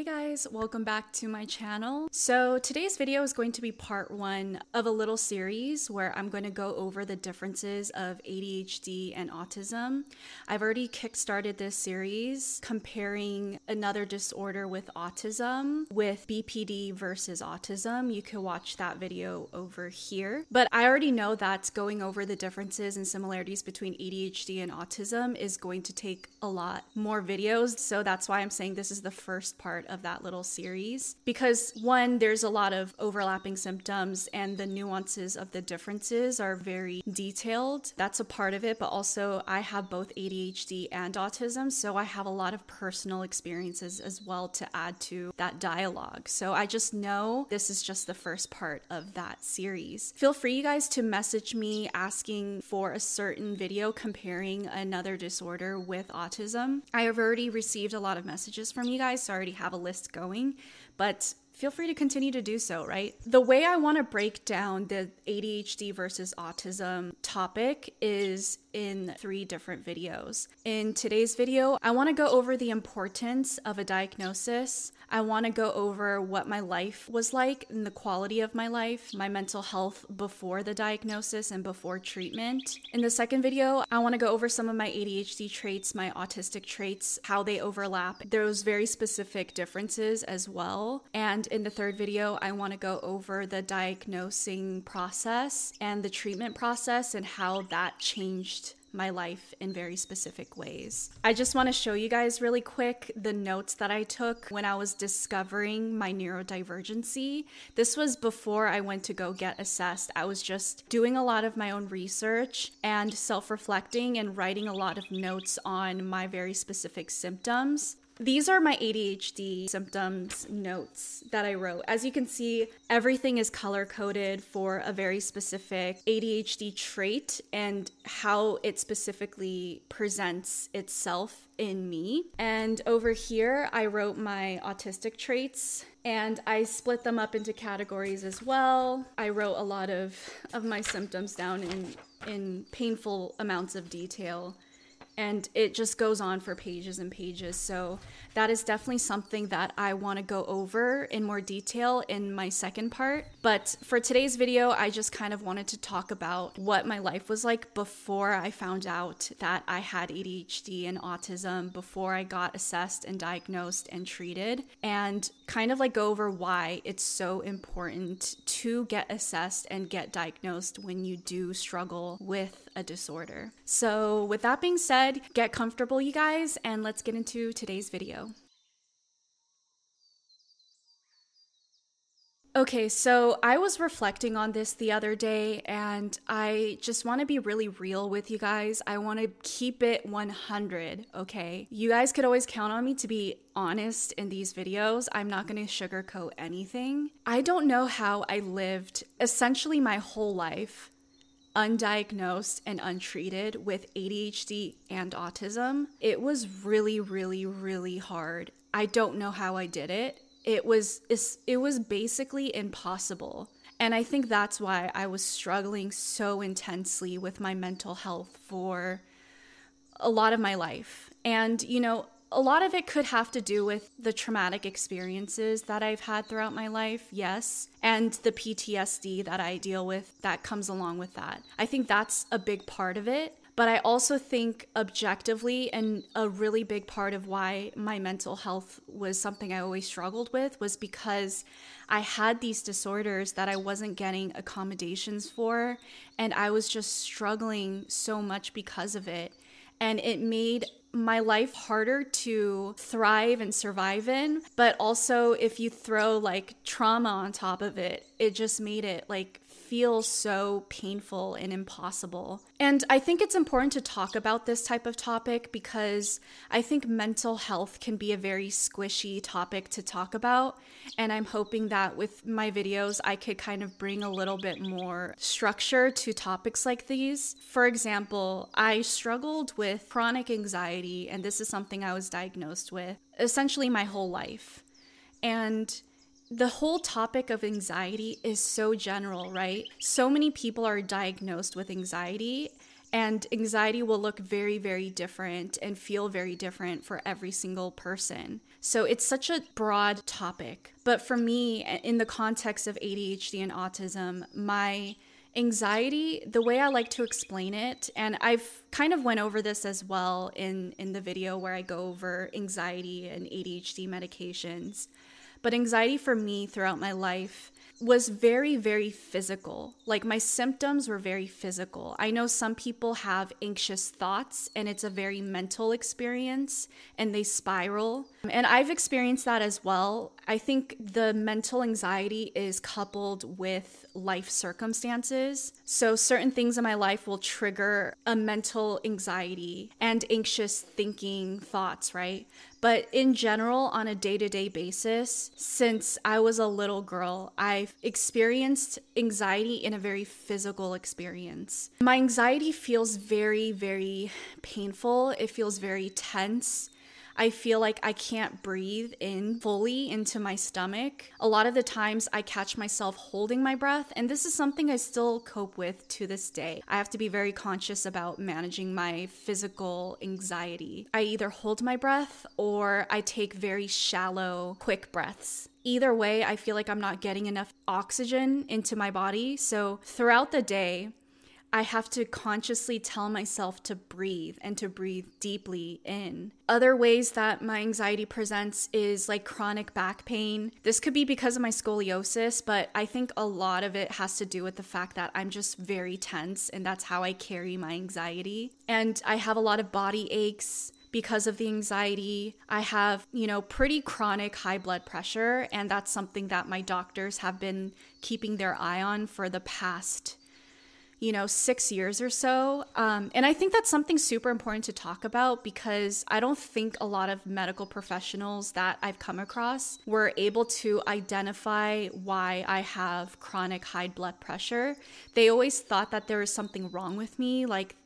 Hey guys, welcome back to my channel. So today's video is going to be part one of a little series where I'm going to go over the differences of ADHD and autism. I've already kickstarted this series comparing another disorder with autism with BPD versus autism. You can watch that video over here. But I already know that going over the differences and similarities between ADHD and autism is going to take a lot more videos. So that's why I'm saying this is the first part of that little series because one, there's a lot of overlapping symptoms and the nuances of the differences are very detailed. That's a part of it, but also I have both ADHD and autism, so I have a lot of personal experiences as well to add to that dialogue. So I just know this is just the first part of that series. Feel free, you guys, to message me asking for a certain video comparing another disorder with autism. I have already received a lot of messages from you guys, so I already have a list going, but feel free to continue to do so, right? The way I want to break down the ADHD versus autism topic is in three different videos. In today's video, I want to go over the importance of a diagnosis. I want to go over what my life was like and the quality of my life, my mental health before the diagnosis and before treatment. In the second video, I want to go over some of my ADHD traits, my autistic traits, how they overlap, those very specific differences as well. And in the third video, I want to go over the diagnosing process and the treatment process and how that changed my life in very specific ways. I just want to show you guys really quick the notes that I took when I was discovering my neurodivergency. This was before I went to go get assessed. I was just doing a lot of my own research and self reflecting and writing a lot of notes on my very specific symptoms. These are my ADHD symptoms notes that I wrote. As you can see, everything is color coded for a very specific ADHD trait and how it specifically presents itself in me. And over here, I wrote my autistic traits and I split them up into categories as well. I wrote a lot of, of my symptoms down in, in painful amounts of detail and it just goes on for pages and pages. So that is definitely something that I want to go over in more detail in my second part. But for today's video, I just kind of wanted to talk about what my life was like before I found out that I had ADHD and autism, before I got assessed and diagnosed and treated, and kind of like go over why it's so important to get assessed and get diagnosed when you do struggle with a disorder. So, with that being said, get comfortable, you guys, and let's get into today's video. Okay, so I was reflecting on this the other day, and I just want to be really real with you guys. I want to keep it 100, okay? You guys could always count on me to be honest in these videos. I'm not going to sugarcoat anything. I don't know how I lived essentially my whole life undiagnosed and untreated with ADHD and autism. It was really, really, really hard. I don't know how I did it. It was it was basically impossible. And I think that's why I was struggling so intensely with my mental health for a lot of my life. And you know, a lot of it could have to do with the traumatic experiences that I've had throughout my life, yes, and the PTSD that I deal with that comes along with that. I think that's a big part of it. But I also think objectively, and a really big part of why my mental health was something I always struggled with was because I had these disorders that I wasn't getting accommodations for, and I was just struggling so much because of it. And it made my life harder to thrive and survive in. But also, if you throw like trauma on top of it, it just made it like feel so painful and impossible. And I think it's important to talk about this type of topic because I think mental health can be a very squishy topic to talk about. And I'm hoping that with my videos, I could kind of bring a little bit more structure to topics like these. For example, I struggled with chronic anxiety, and this is something I was diagnosed with essentially my whole life. And the whole topic of anxiety is so general, right? So many people are diagnosed with anxiety, and anxiety will look very, very different and feel very different for every single person. So it's such a broad topic. But for me, in the context of ADHD and autism, my anxiety the way i like to explain it and i've kind of went over this as well in in the video where i go over anxiety and adhd medications but anxiety for me throughout my life was very, very physical. Like my symptoms were very physical. I know some people have anxious thoughts and it's a very mental experience and they spiral. And I've experienced that as well. I think the mental anxiety is coupled with life circumstances. So certain things in my life will trigger a mental anxiety and anxious thinking thoughts, right? But in general, on a day to day basis, since I was a little girl, I've experienced anxiety in a very physical experience. My anxiety feels very, very painful, it feels very tense. I feel like I can't breathe in fully into my stomach. A lot of the times I catch myself holding my breath, and this is something I still cope with to this day. I have to be very conscious about managing my physical anxiety. I either hold my breath or I take very shallow, quick breaths. Either way, I feel like I'm not getting enough oxygen into my body. So throughout the day, I have to consciously tell myself to breathe and to breathe deeply in. Other ways that my anxiety presents is like chronic back pain. This could be because of my scoliosis, but I think a lot of it has to do with the fact that I'm just very tense and that's how I carry my anxiety. And I have a lot of body aches because of the anxiety. I have, you know, pretty chronic high blood pressure, and that's something that my doctors have been keeping their eye on for the past you know, six years or so. Um, and I think that's something super important to talk about because I don't think a lot of medical professionals that I've come across were able to identify why I have chronic high blood pressure. They always thought that there was something wrong with me, like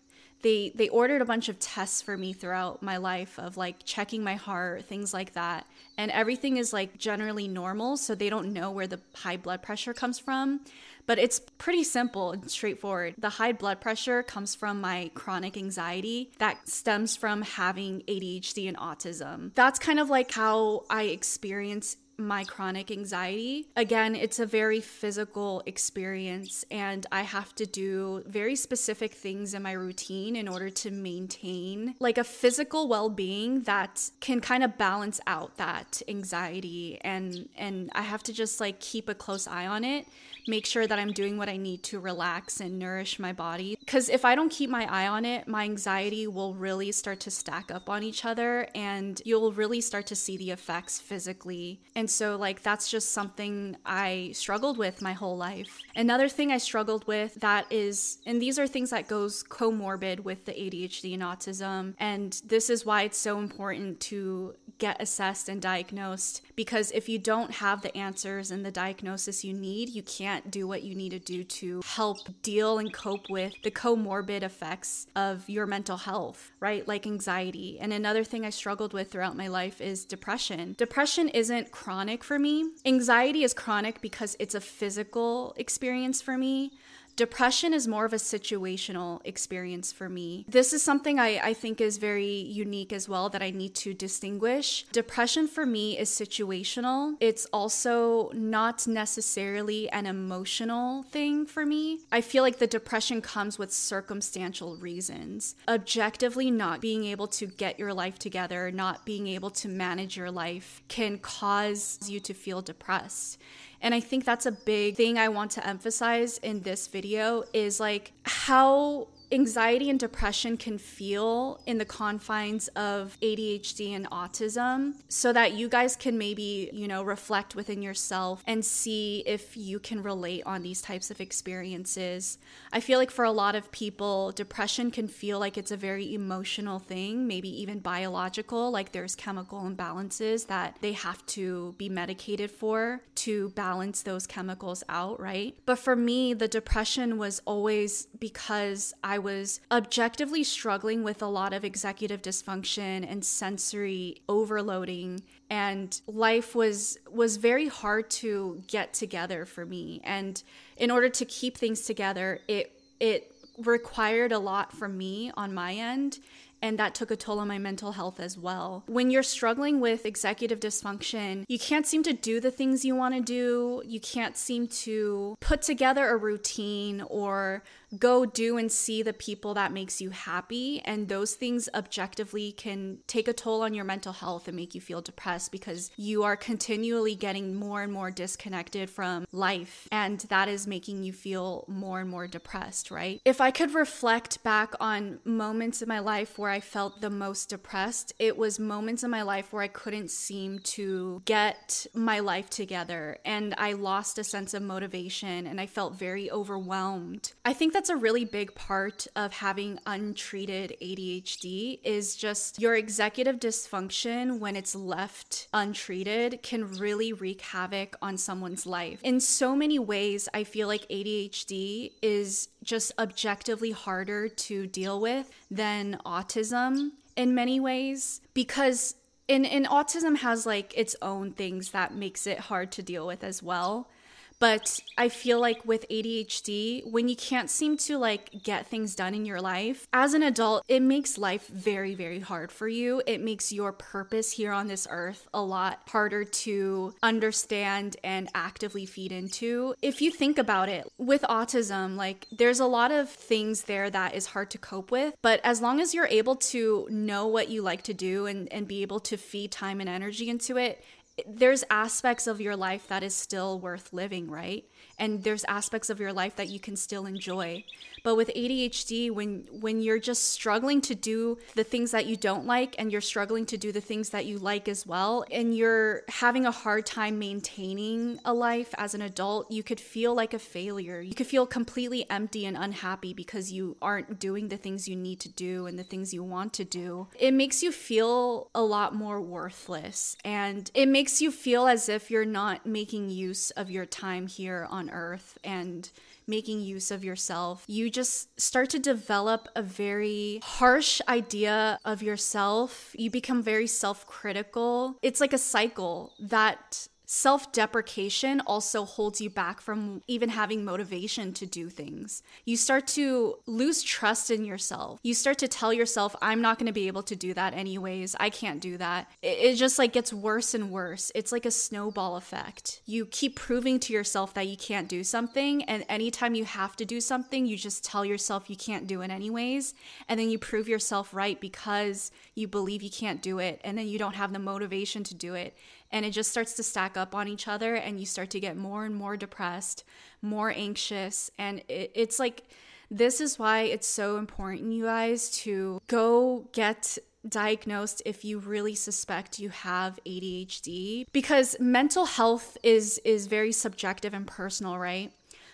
they they ordered a bunch of tests for me throughout my life of like checking my heart things like that and everything is like generally normal so they don't know where the high blood pressure comes from but it's pretty simple and straightforward. The high blood pressure comes from my chronic anxiety that stems from having ADHD and autism. That's kind of like how I experience my chronic anxiety. Again, it's a very physical experience, and I have to do very specific things in my routine in order to maintain like a physical well-being that can kind of balance out that anxiety and and I have to just like keep a close eye on it make sure that I'm doing what I need to relax and nourish my body. Because if I don't keep my eye on it, my anxiety will really start to stack up on each other and you'll really start to see the effects physically. And so, like, that's just something I struggled with my whole life. Another thing I struggled with that is, and these are things that goes comorbid with the ADHD and autism. And this is why it's so important to get assessed and diagnosed because if you don't have the answers and the diagnosis you need, you can't do what you need to do to help deal and cope with the comorbid effects of your mental health, right? Like anxiety. And another thing I struggled with throughout my life is depression. Depression isn't chronic for me. Anxiety is chronic because it's a physical experience for me. Depression is more of a situational experience for me. This is something I, I think is very unique as well that I need to distinguish. Depression for me is situational, it's also not necessarily an emotional thing for me. I feel like the depression comes with circumstantial reasons. Objectively, not being able to get your life together, not being able to manage your life can cause you to feel depressed. And I think that's a big thing I want to emphasize in this video is like how anxiety and depression can feel in the confines of ADHD and autism so that you guys can maybe, you know, reflect within yourself and see if you can relate on these types of experiences. I feel like for a lot of people, depression can feel like it's a very emotional thing, maybe even biological, like there's chemical imbalances that they have to be medicated for to balance those chemicals out, right? But for me, the depression was always because I was objectively struggling with a lot of executive dysfunction and sensory overloading and life was was very hard to get together for me and in order to keep things together it it required a lot from me on my end and that took a toll on my mental health as well. When you're struggling with executive dysfunction, you can't seem to do the things you want to do, you can't seem to put together a routine or go do and see the people that makes you happy and those things objectively can take a toll on your mental health and make you feel depressed because you are continually getting more and more disconnected from life and that is making you feel more and more depressed right? If i could reflect back on moments in my life where i felt the most depressed it was moments in my life where i couldn't seem to get my life together and i lost a sense of motivation and i felt very overwhelmed. I think that that's a really big part of having untreated ADHD is just your executive dysfunction when it's left untreated can really wreak havoc on someone's life. In so many ways, I feel like ADHD is just objectively harder to deal with than autism in many ways because in, in autism has like its own things that makes it hard to deal with as well but I feel like with ADHD, when you can't seem to like get things done in your life, as an adult, it makes life very, very hard for you. It makes your purpose here on this earth a lot harder to understand and actively feed into. If you think about it, with autism, like there's a lot of things there that is hard to cope with. But as long as you're able to know what you like to do and, and be able to feed time and energy into it, there's aspects of your life that is still worth living, right? and there's aspects of your life that you can still enjoy but with ADHD when when you're just struggling to do the things that you don't like and you're struggling to do the things that you like as well and you're having a hard time maintaining a life as an adult you could feel like a failure. You could feel completely empty and unhappy because you aren't doing the things you need to do and the things you want to do. It makes you feel a lot more worthless and it makes you feel as if you're not making use of your time here on earth and making use of yourself, you just start to develop a very harsh idea of yourself. You become very self critical. It's like a cycle that Self deprecation also holds you back from even having motivation to do things. You start to lose trust in yourself. You start to tell yourself, I'm not going to be able to do that anyways. I can't do that. It, just like gets worse and worse. It's like a snowball effect. You keep proving to yourself that you can't do something. And anytime you have to do something, you just tell yourself you can't do it anyways. And then you prove yourself right because you believe you can't do it. And then you don't have the motivation to do it and it just starts to stack up on each other and you start to get more and more depressed more anxious and it, it's like this is why it's so important you guys to go get diagnosed if you really suspect you have ADHD because mental health is is very subjective and personal right?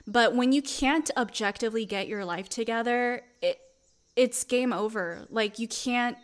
But when you can't objectively get your life together it it's game over. Like you can't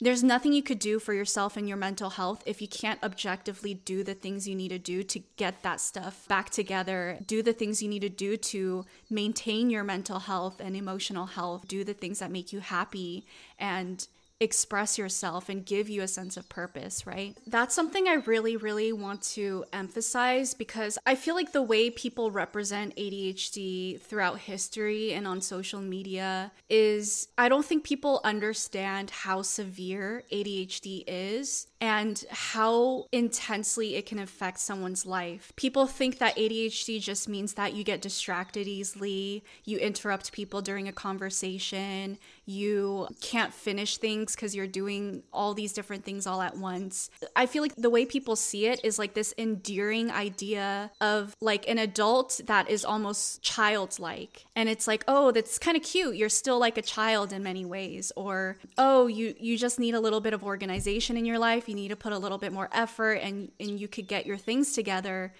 there's nothing you could do for yourself and your mental health if you can't objectively do the things you need to do to get that stuff back together, do the things you need to do to maintain your mental health and emotional health, do the things that make you happy and express yourself and give you a sense of purpose, right? That's something I really, really want to emphasize because I feel like the way people represent ADHD throughout history and on social media is I don't think people understand how severe ADHD is and how intensely it can affect someone's life. People think that ADHD just means that you get distracted easily, you interrupt people during a conversation, you can't finish things because you're doing all these different things all at once. I feel like the way people see it is like this endearing idea of like an adult that is almost childlike. And it's like, oh, that's kind of cute. You're still like a child in many ways. Or, oh, you you just need a little bit of organization in your life. You need to put a little bit more effort and and you could get your things together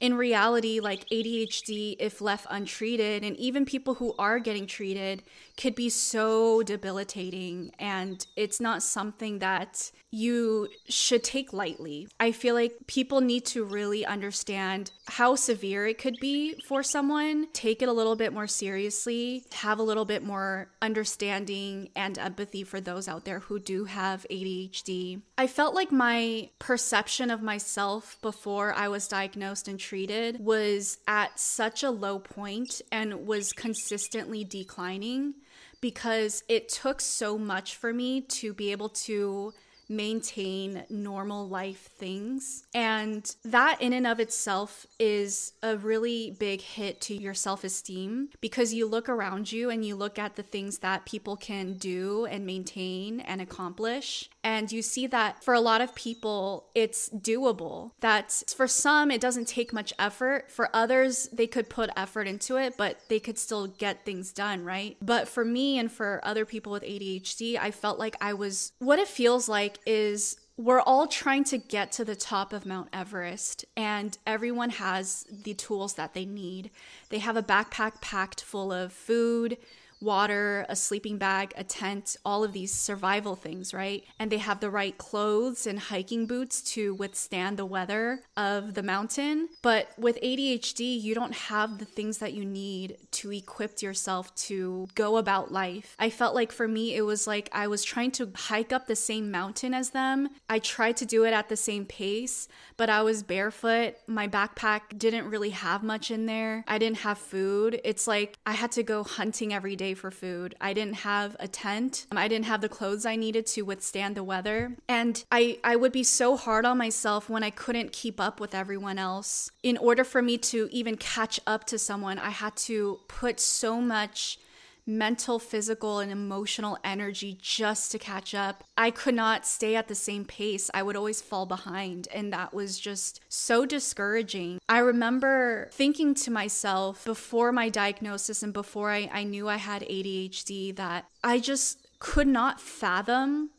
in reality, like ADHD, if left untreated, and even people who are getting treated, could be so debilitating. And it's not something that you should take lightly. I feel like people need to really understand how severe it could be for someone, take it a little bit more seriously, have a little bit more understanding and empathy for those out there who do have ADHD. I felt like my perception of myself before I was diagnosed and treated was at such a low point and was consistently declining because it took so much for me to be able to maintain normal life things. And that, in and of itself, is a really big hit to your self esteem because you look around you and you look at the things that people can do and maintain and accomplish. And you see that for a lot of people, it's doable. That for some, it doesn't take much effort. For others, they could put effort into it, but they could still get things done, right? But for me and for other people with ADHD, I felt like I was what it feels like is we're all trying to get to the top of Mount Everest, and everyone has the tools that they need. They have a backpack packed full of food, water, a sleeping bag, a tent, all of these survival things, right? And they have the right clothes and hiking boots to withstand the weather of the mountain. But with ADHD, you don't have the things that you need to equip yourself to go about life. I felt like for me, it was like I was trying to hike up the same mountain as them. I tried to do it at the same pace, but I was barefoot. My backpack didn't really have much in there. I didn't have food. It's like I had to go hunting every day for food. I didn't have a tent. Um, I didn't have the clothes I needed to withstand the weather. And I, I would be so hard on myself when I couldn't keep up with everyone else. In order for me to even catch up to someone, I had to put so much mental, physical, and emotional energy just to catch up. I could not stay at the same pace. I would always fall behind. And that was just so discouraging. I remember thinking to myself before my diagnosis and before I, I knew I had ADHD that I just could not fathom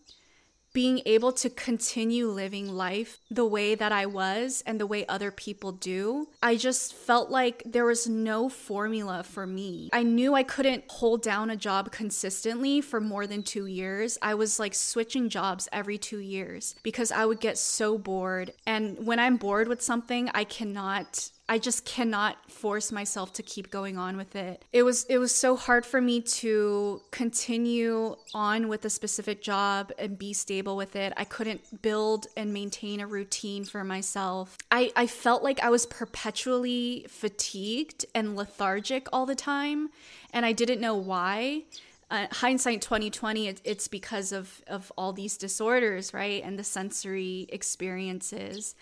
being able to continue living life the way that I was and the way other people do, I just felt like there was no formula for me. I knew I couldn't hold down a job consistently for more than two years. I was like switching jobs every two years because I would get so bored. And when I'm bored with something, I cannot I just cannot force myself to keep going on with it. It was it was so hard for me to continue on with a specific job and be stable with it. I couldn't build and maintain a routine for myself. I, I felt like I was perpetually fatigued and lethargic all the time, and I didn't know why. Uh, hindsight 2020 it, it's because of of all these disorders right and the sensory experiences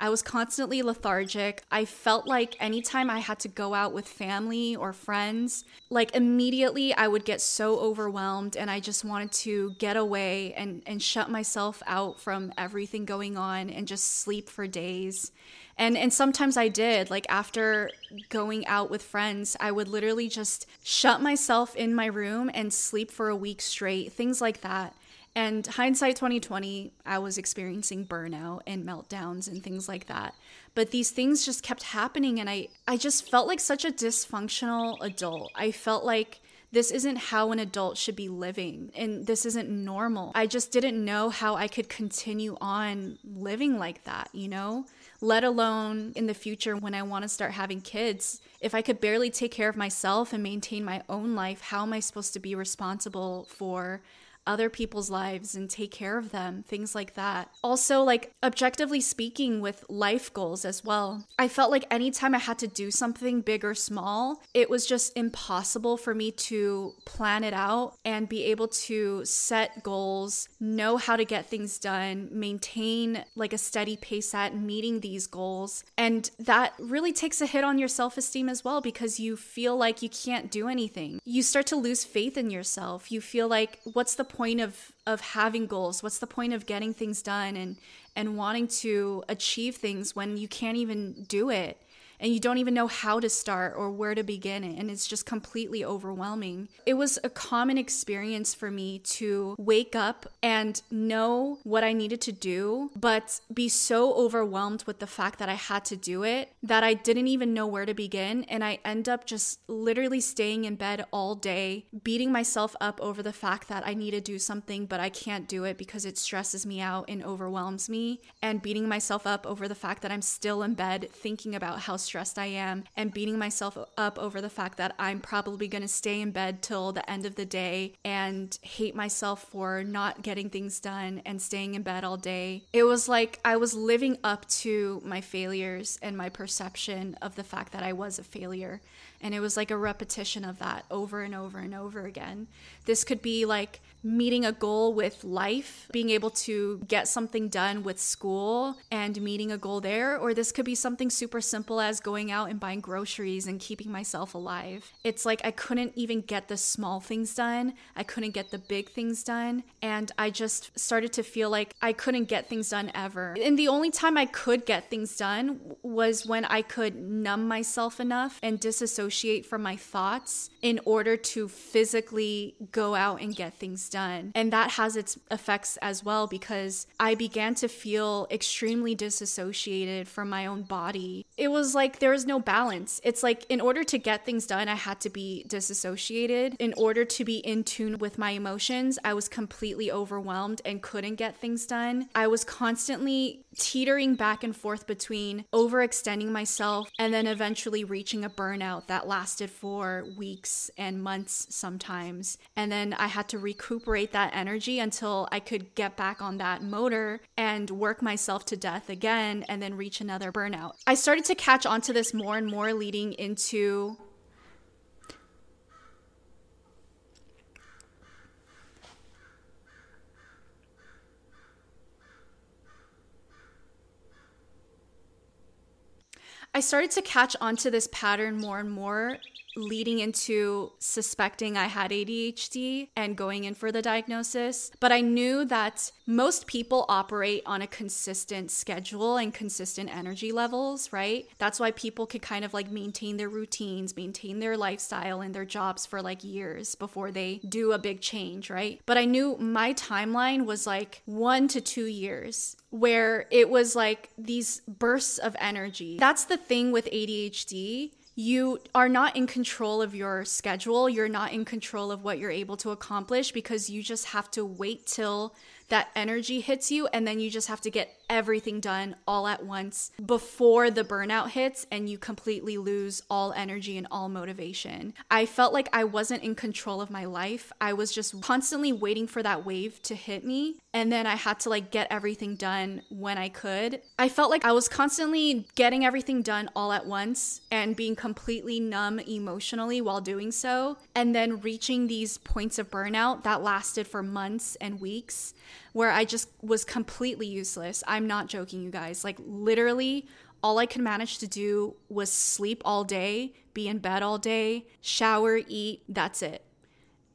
I was constantly lethargic. I felt like anytime I had to go out with family or friends, like immediately I would get so overwhelmed and I just wanted to get away and, and shut myself out from everything going on and just sleep for days. And and sometimes I did. Like after going out with friends, I would literally just shut myself in my room and sleep for a week straight. Things like that. And hindsight 2020, I was experiencing burnout and meltdowns and things like that. But these things just kept happening and I I just felt like such a dysfunctional adult. I felt like this isn't how an adult should be living and this isn't normal. I just didn't know how I could continue on living like that, you know? Let alone in the future when I want to start having kids. If I could barely take care of myself and maintain my own life, how am I supposed to be responsible for other people's lives and take care of them, things like that. Also, like objectively speaking, with life goals as well. I felt like anytime I had to do something big or small, it was just impossible for me to plan it out and be able to set goals, know how to get things done, maintain like a steady pace at meeting these goals. And that really takes a hit on your self esteem as well because you feel like you can't do anything. You start to lose faith in yourself. You feel like, what's the point of of having goals? What's the point of getting things done and and wanting to achieve things when you can't even do it? And you don't even know how to start or where to begin it. And it's just completely overwhelming. It was a common experience for me to wake up and know what I needed to do, but be so overwhelmed with the fact that I had to do it that I didn't even know where to begin. And I end up just literally staying in bed all day, beating myself up over the fact that I need to do something, but I can't do it because it stresses me out and overwhelms me, and beating myself up over the fact that I'm still in bed thinking about how stressed I am and beating myself up over the fact that I'm probably going to stay in bed till the end of the day and hate myself for not getting things done and staying in bed all day. It was like I was living up to my failures and my perception of the fact that I was a failure. And it was like a repetition of that over and over and over again. This could be like meeting a goal with life, being able to get something done with school and meeting a goal there, or this could be something super simple as going out and buying groceries and keeping myself alive. It's like I couldn't even get the small things done, I couldn't get the big things done, and I just started to feel like I couldn't get things done ever. And the only time I could get things done was when I could numb myself enough and disassociate from my thoughts in order to physically go out and get things done. And that has its effects as well because I began to feel extremely disassociated from my own body. It was like there was no balance. It's like in order to get things done, I had to be disassociated. In order to be in tune with my emotions, I was completely overwhelmed and couldn't get things done. I was constantly teetering back and forth between overextending myself and then eventually reaching a burnout that lasted for weeks and months sometimes. And then I had to recuperate that energy until I could get back on that motor and work myself to death again and then reach another burnout. I started to catch on to this more and more leading into I started to catch onto this pattern more and more leading into suspecting I had ADHD and going in for the diagnosis. But I knew that most people operate on a consistent schedule and consistent energy levels, right? That's why people could kind of like maintain their routines, maintain their lifestyle and their jobs for like years before they do a big change, right? But I knew my timeline was like one to two years where it was like these bursts of energy. That's the thing with ADHD you are not in control of your schedule. You're not in control of what you're able to accomplish because you just have to wait till that energy hits you and then you just have to get everything done all at once before the burnout hits and you completely lose all energy and all motivation. I felt like I wasn't in control of my life. I was just constantly waiting for that wave to hit me and then I had to like get everything done when I could. I felt like I was constantly getting everything done all at once and being completely numb emotionally while doing so and then reaching these points of burnout that lasted for months and weeks where I just was completely useless. I'm not joking, you guys. Like, literally, all I could manage to do was sleep all day, be in bed all day, shower, eat, that's it.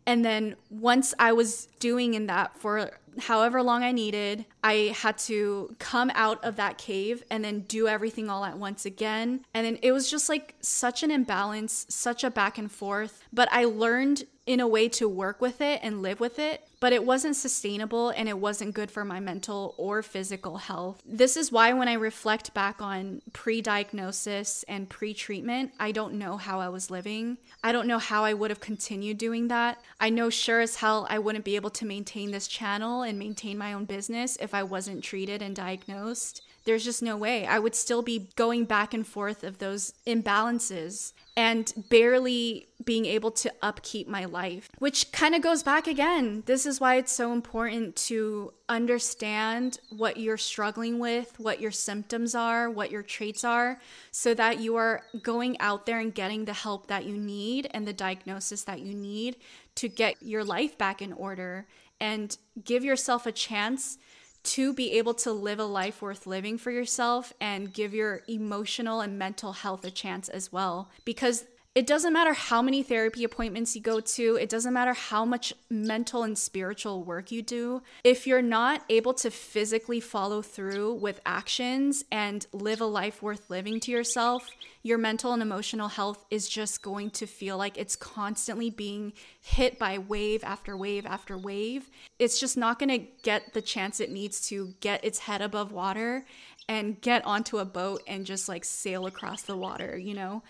And then once I was doing in that for however long I needed, I had to come out of that cave and then do everything all at once again. And then it was just like such an imbalance, such a back and forth. But I learned in a way to work with it and live with it, but it wasn't sustainable and it wasn't good for my mental or physical health. This is why, when I reflect back on pre diagnosis and pre treatment, I don't know how I was living. I don't know how I would have continued doing that. I know sure as hell I wouldn't be able to maintain this channel and maintain my own business if I wasn't treated and diagnosed there's just no way. I would still be going back and forth of those imbalances and barely being able to upkeep my life, which kind of goes back again. This is why it's so important to understand what you're struggling with, what your symptoms are, what your traits are, so that you are going out there and getting the help that you need and the diagnosis that you need to get your life back in order and give yourself a chance to be able to live a life worth living for yourself and give your emotional and mental health a chance as well. Because it doesn't matter how many therapy appointments you go to, it doesn't matter how much mental and spiritual work you do. If you're not able to physically follow through with actions and live a life worth living to yourself, your mental and emotional health is just going to feel like it's constantly being hit by wave after wave after wave. It's just not going to get the chance it needs to get its head above water and get onto a boat and just like sail across the water, you know?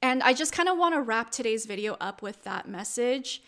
And I just kind of want to wrap today's video up with that message.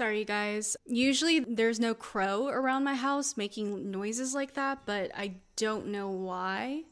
Sorry, guys. Usually there's no crow around my house making noises like that, but I don't know why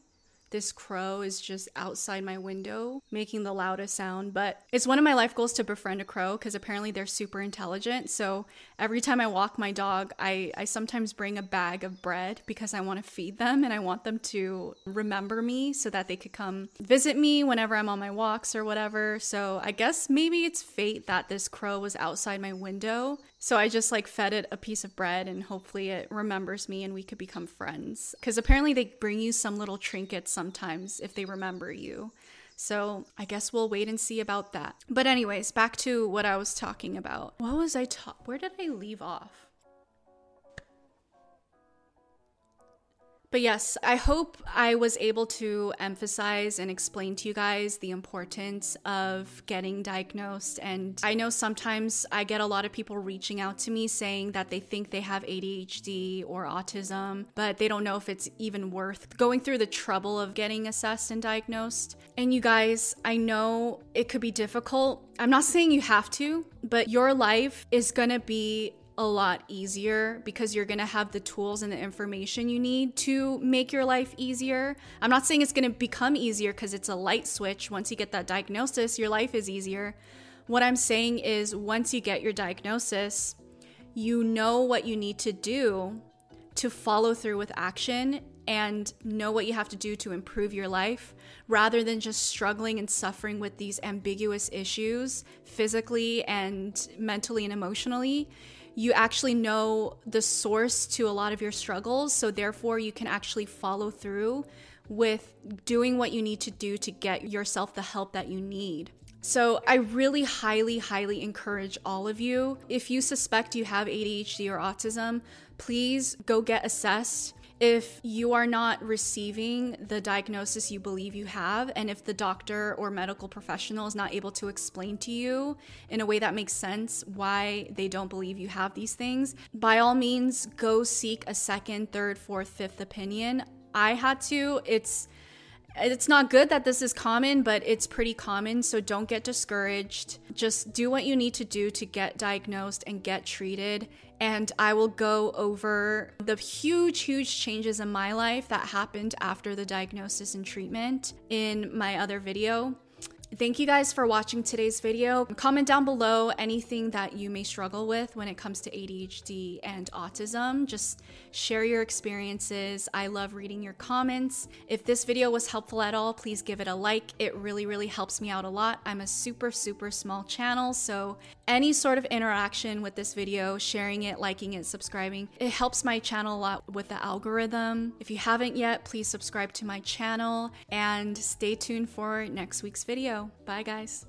this crow is just outside my window making the loudest sound. But it's one of my life goals to befriend a crow because apparently they're super intelligent. So every time I walk my dog, I, I sometimes bring a bag of bread because I want to feed them and I want them to remember me so that they could come visit me whenever I'm on my walks or whatever. So I guess maybe it's fate that this crow was outside my window so I just like fed it a piece of bread and hopefully it remembers me and we could become friends. Because apparently they bring you some little trinkets sometimes if they remember you. So I guess we'll wait and see about that. But, anyways, back to what I was talking about. What was I taught? Where did I leave off? But yes, I hope I was able to emphasize and explain to you guys the importance of getting diagnosed. And I know sometimes I get a lot of people reaching out to me saying that they think they have ADHD or autism, but they don't know if it's even worth going through the trouble of getting assessed and diagnosed. And you guys, I know it could be difficult. I'm not saying you have to, but your life is gonna be a lot easier because you're going to have the tools and the information you need to make your life easier. I'm not saying it's going to become easier because it's a light switch. Once you get that diagnosis, your life is easier. What I'm saying is, once you get your diagnosis, you know what you need to do to follow through with action and know what you have to do to improve your life rather than just struggling and suffering with these ambiguous issues physically and mentally and emotionally you actually know the source to a lot of your struggles. So, therefore, you can actually follow through with doing what you need to do to get yourself the help that you need. So, I really highly, highly encourage all of you. If you suspect you have ADHD or autism, please go get assessed if you are not receiving the diagnosis you believe you have, and if the doctor or medical professional is not able to explain to you in a way that makes sense why they don't believe you have these things, by all means, go seek a second, third, fourth, fifth opinion. I had to. It's it's not good that this is common, but it's pretty common. So don't get discouraged. Just do what you need to do to get diagnosed and get treated. And I will go over the huge, huge changes in my life that happened after the diagnosis and treatment in my other video. Thank you guys for watching today's video. Comment down below anything that you may struggle with when it comes to ADHD and autism. Just share your experiences. I love reading your comments. If this video was helpful at all, please give it a like. It really, really helps me out a lot. I'm a super, super small channel, so any sort of interaction with this video, sharing it, liking it, subscribing, it helps my channel a lot with the algorithm. If you haven't yet, please subscribe to my channel and stay tuned for next week's video. Bye, guys.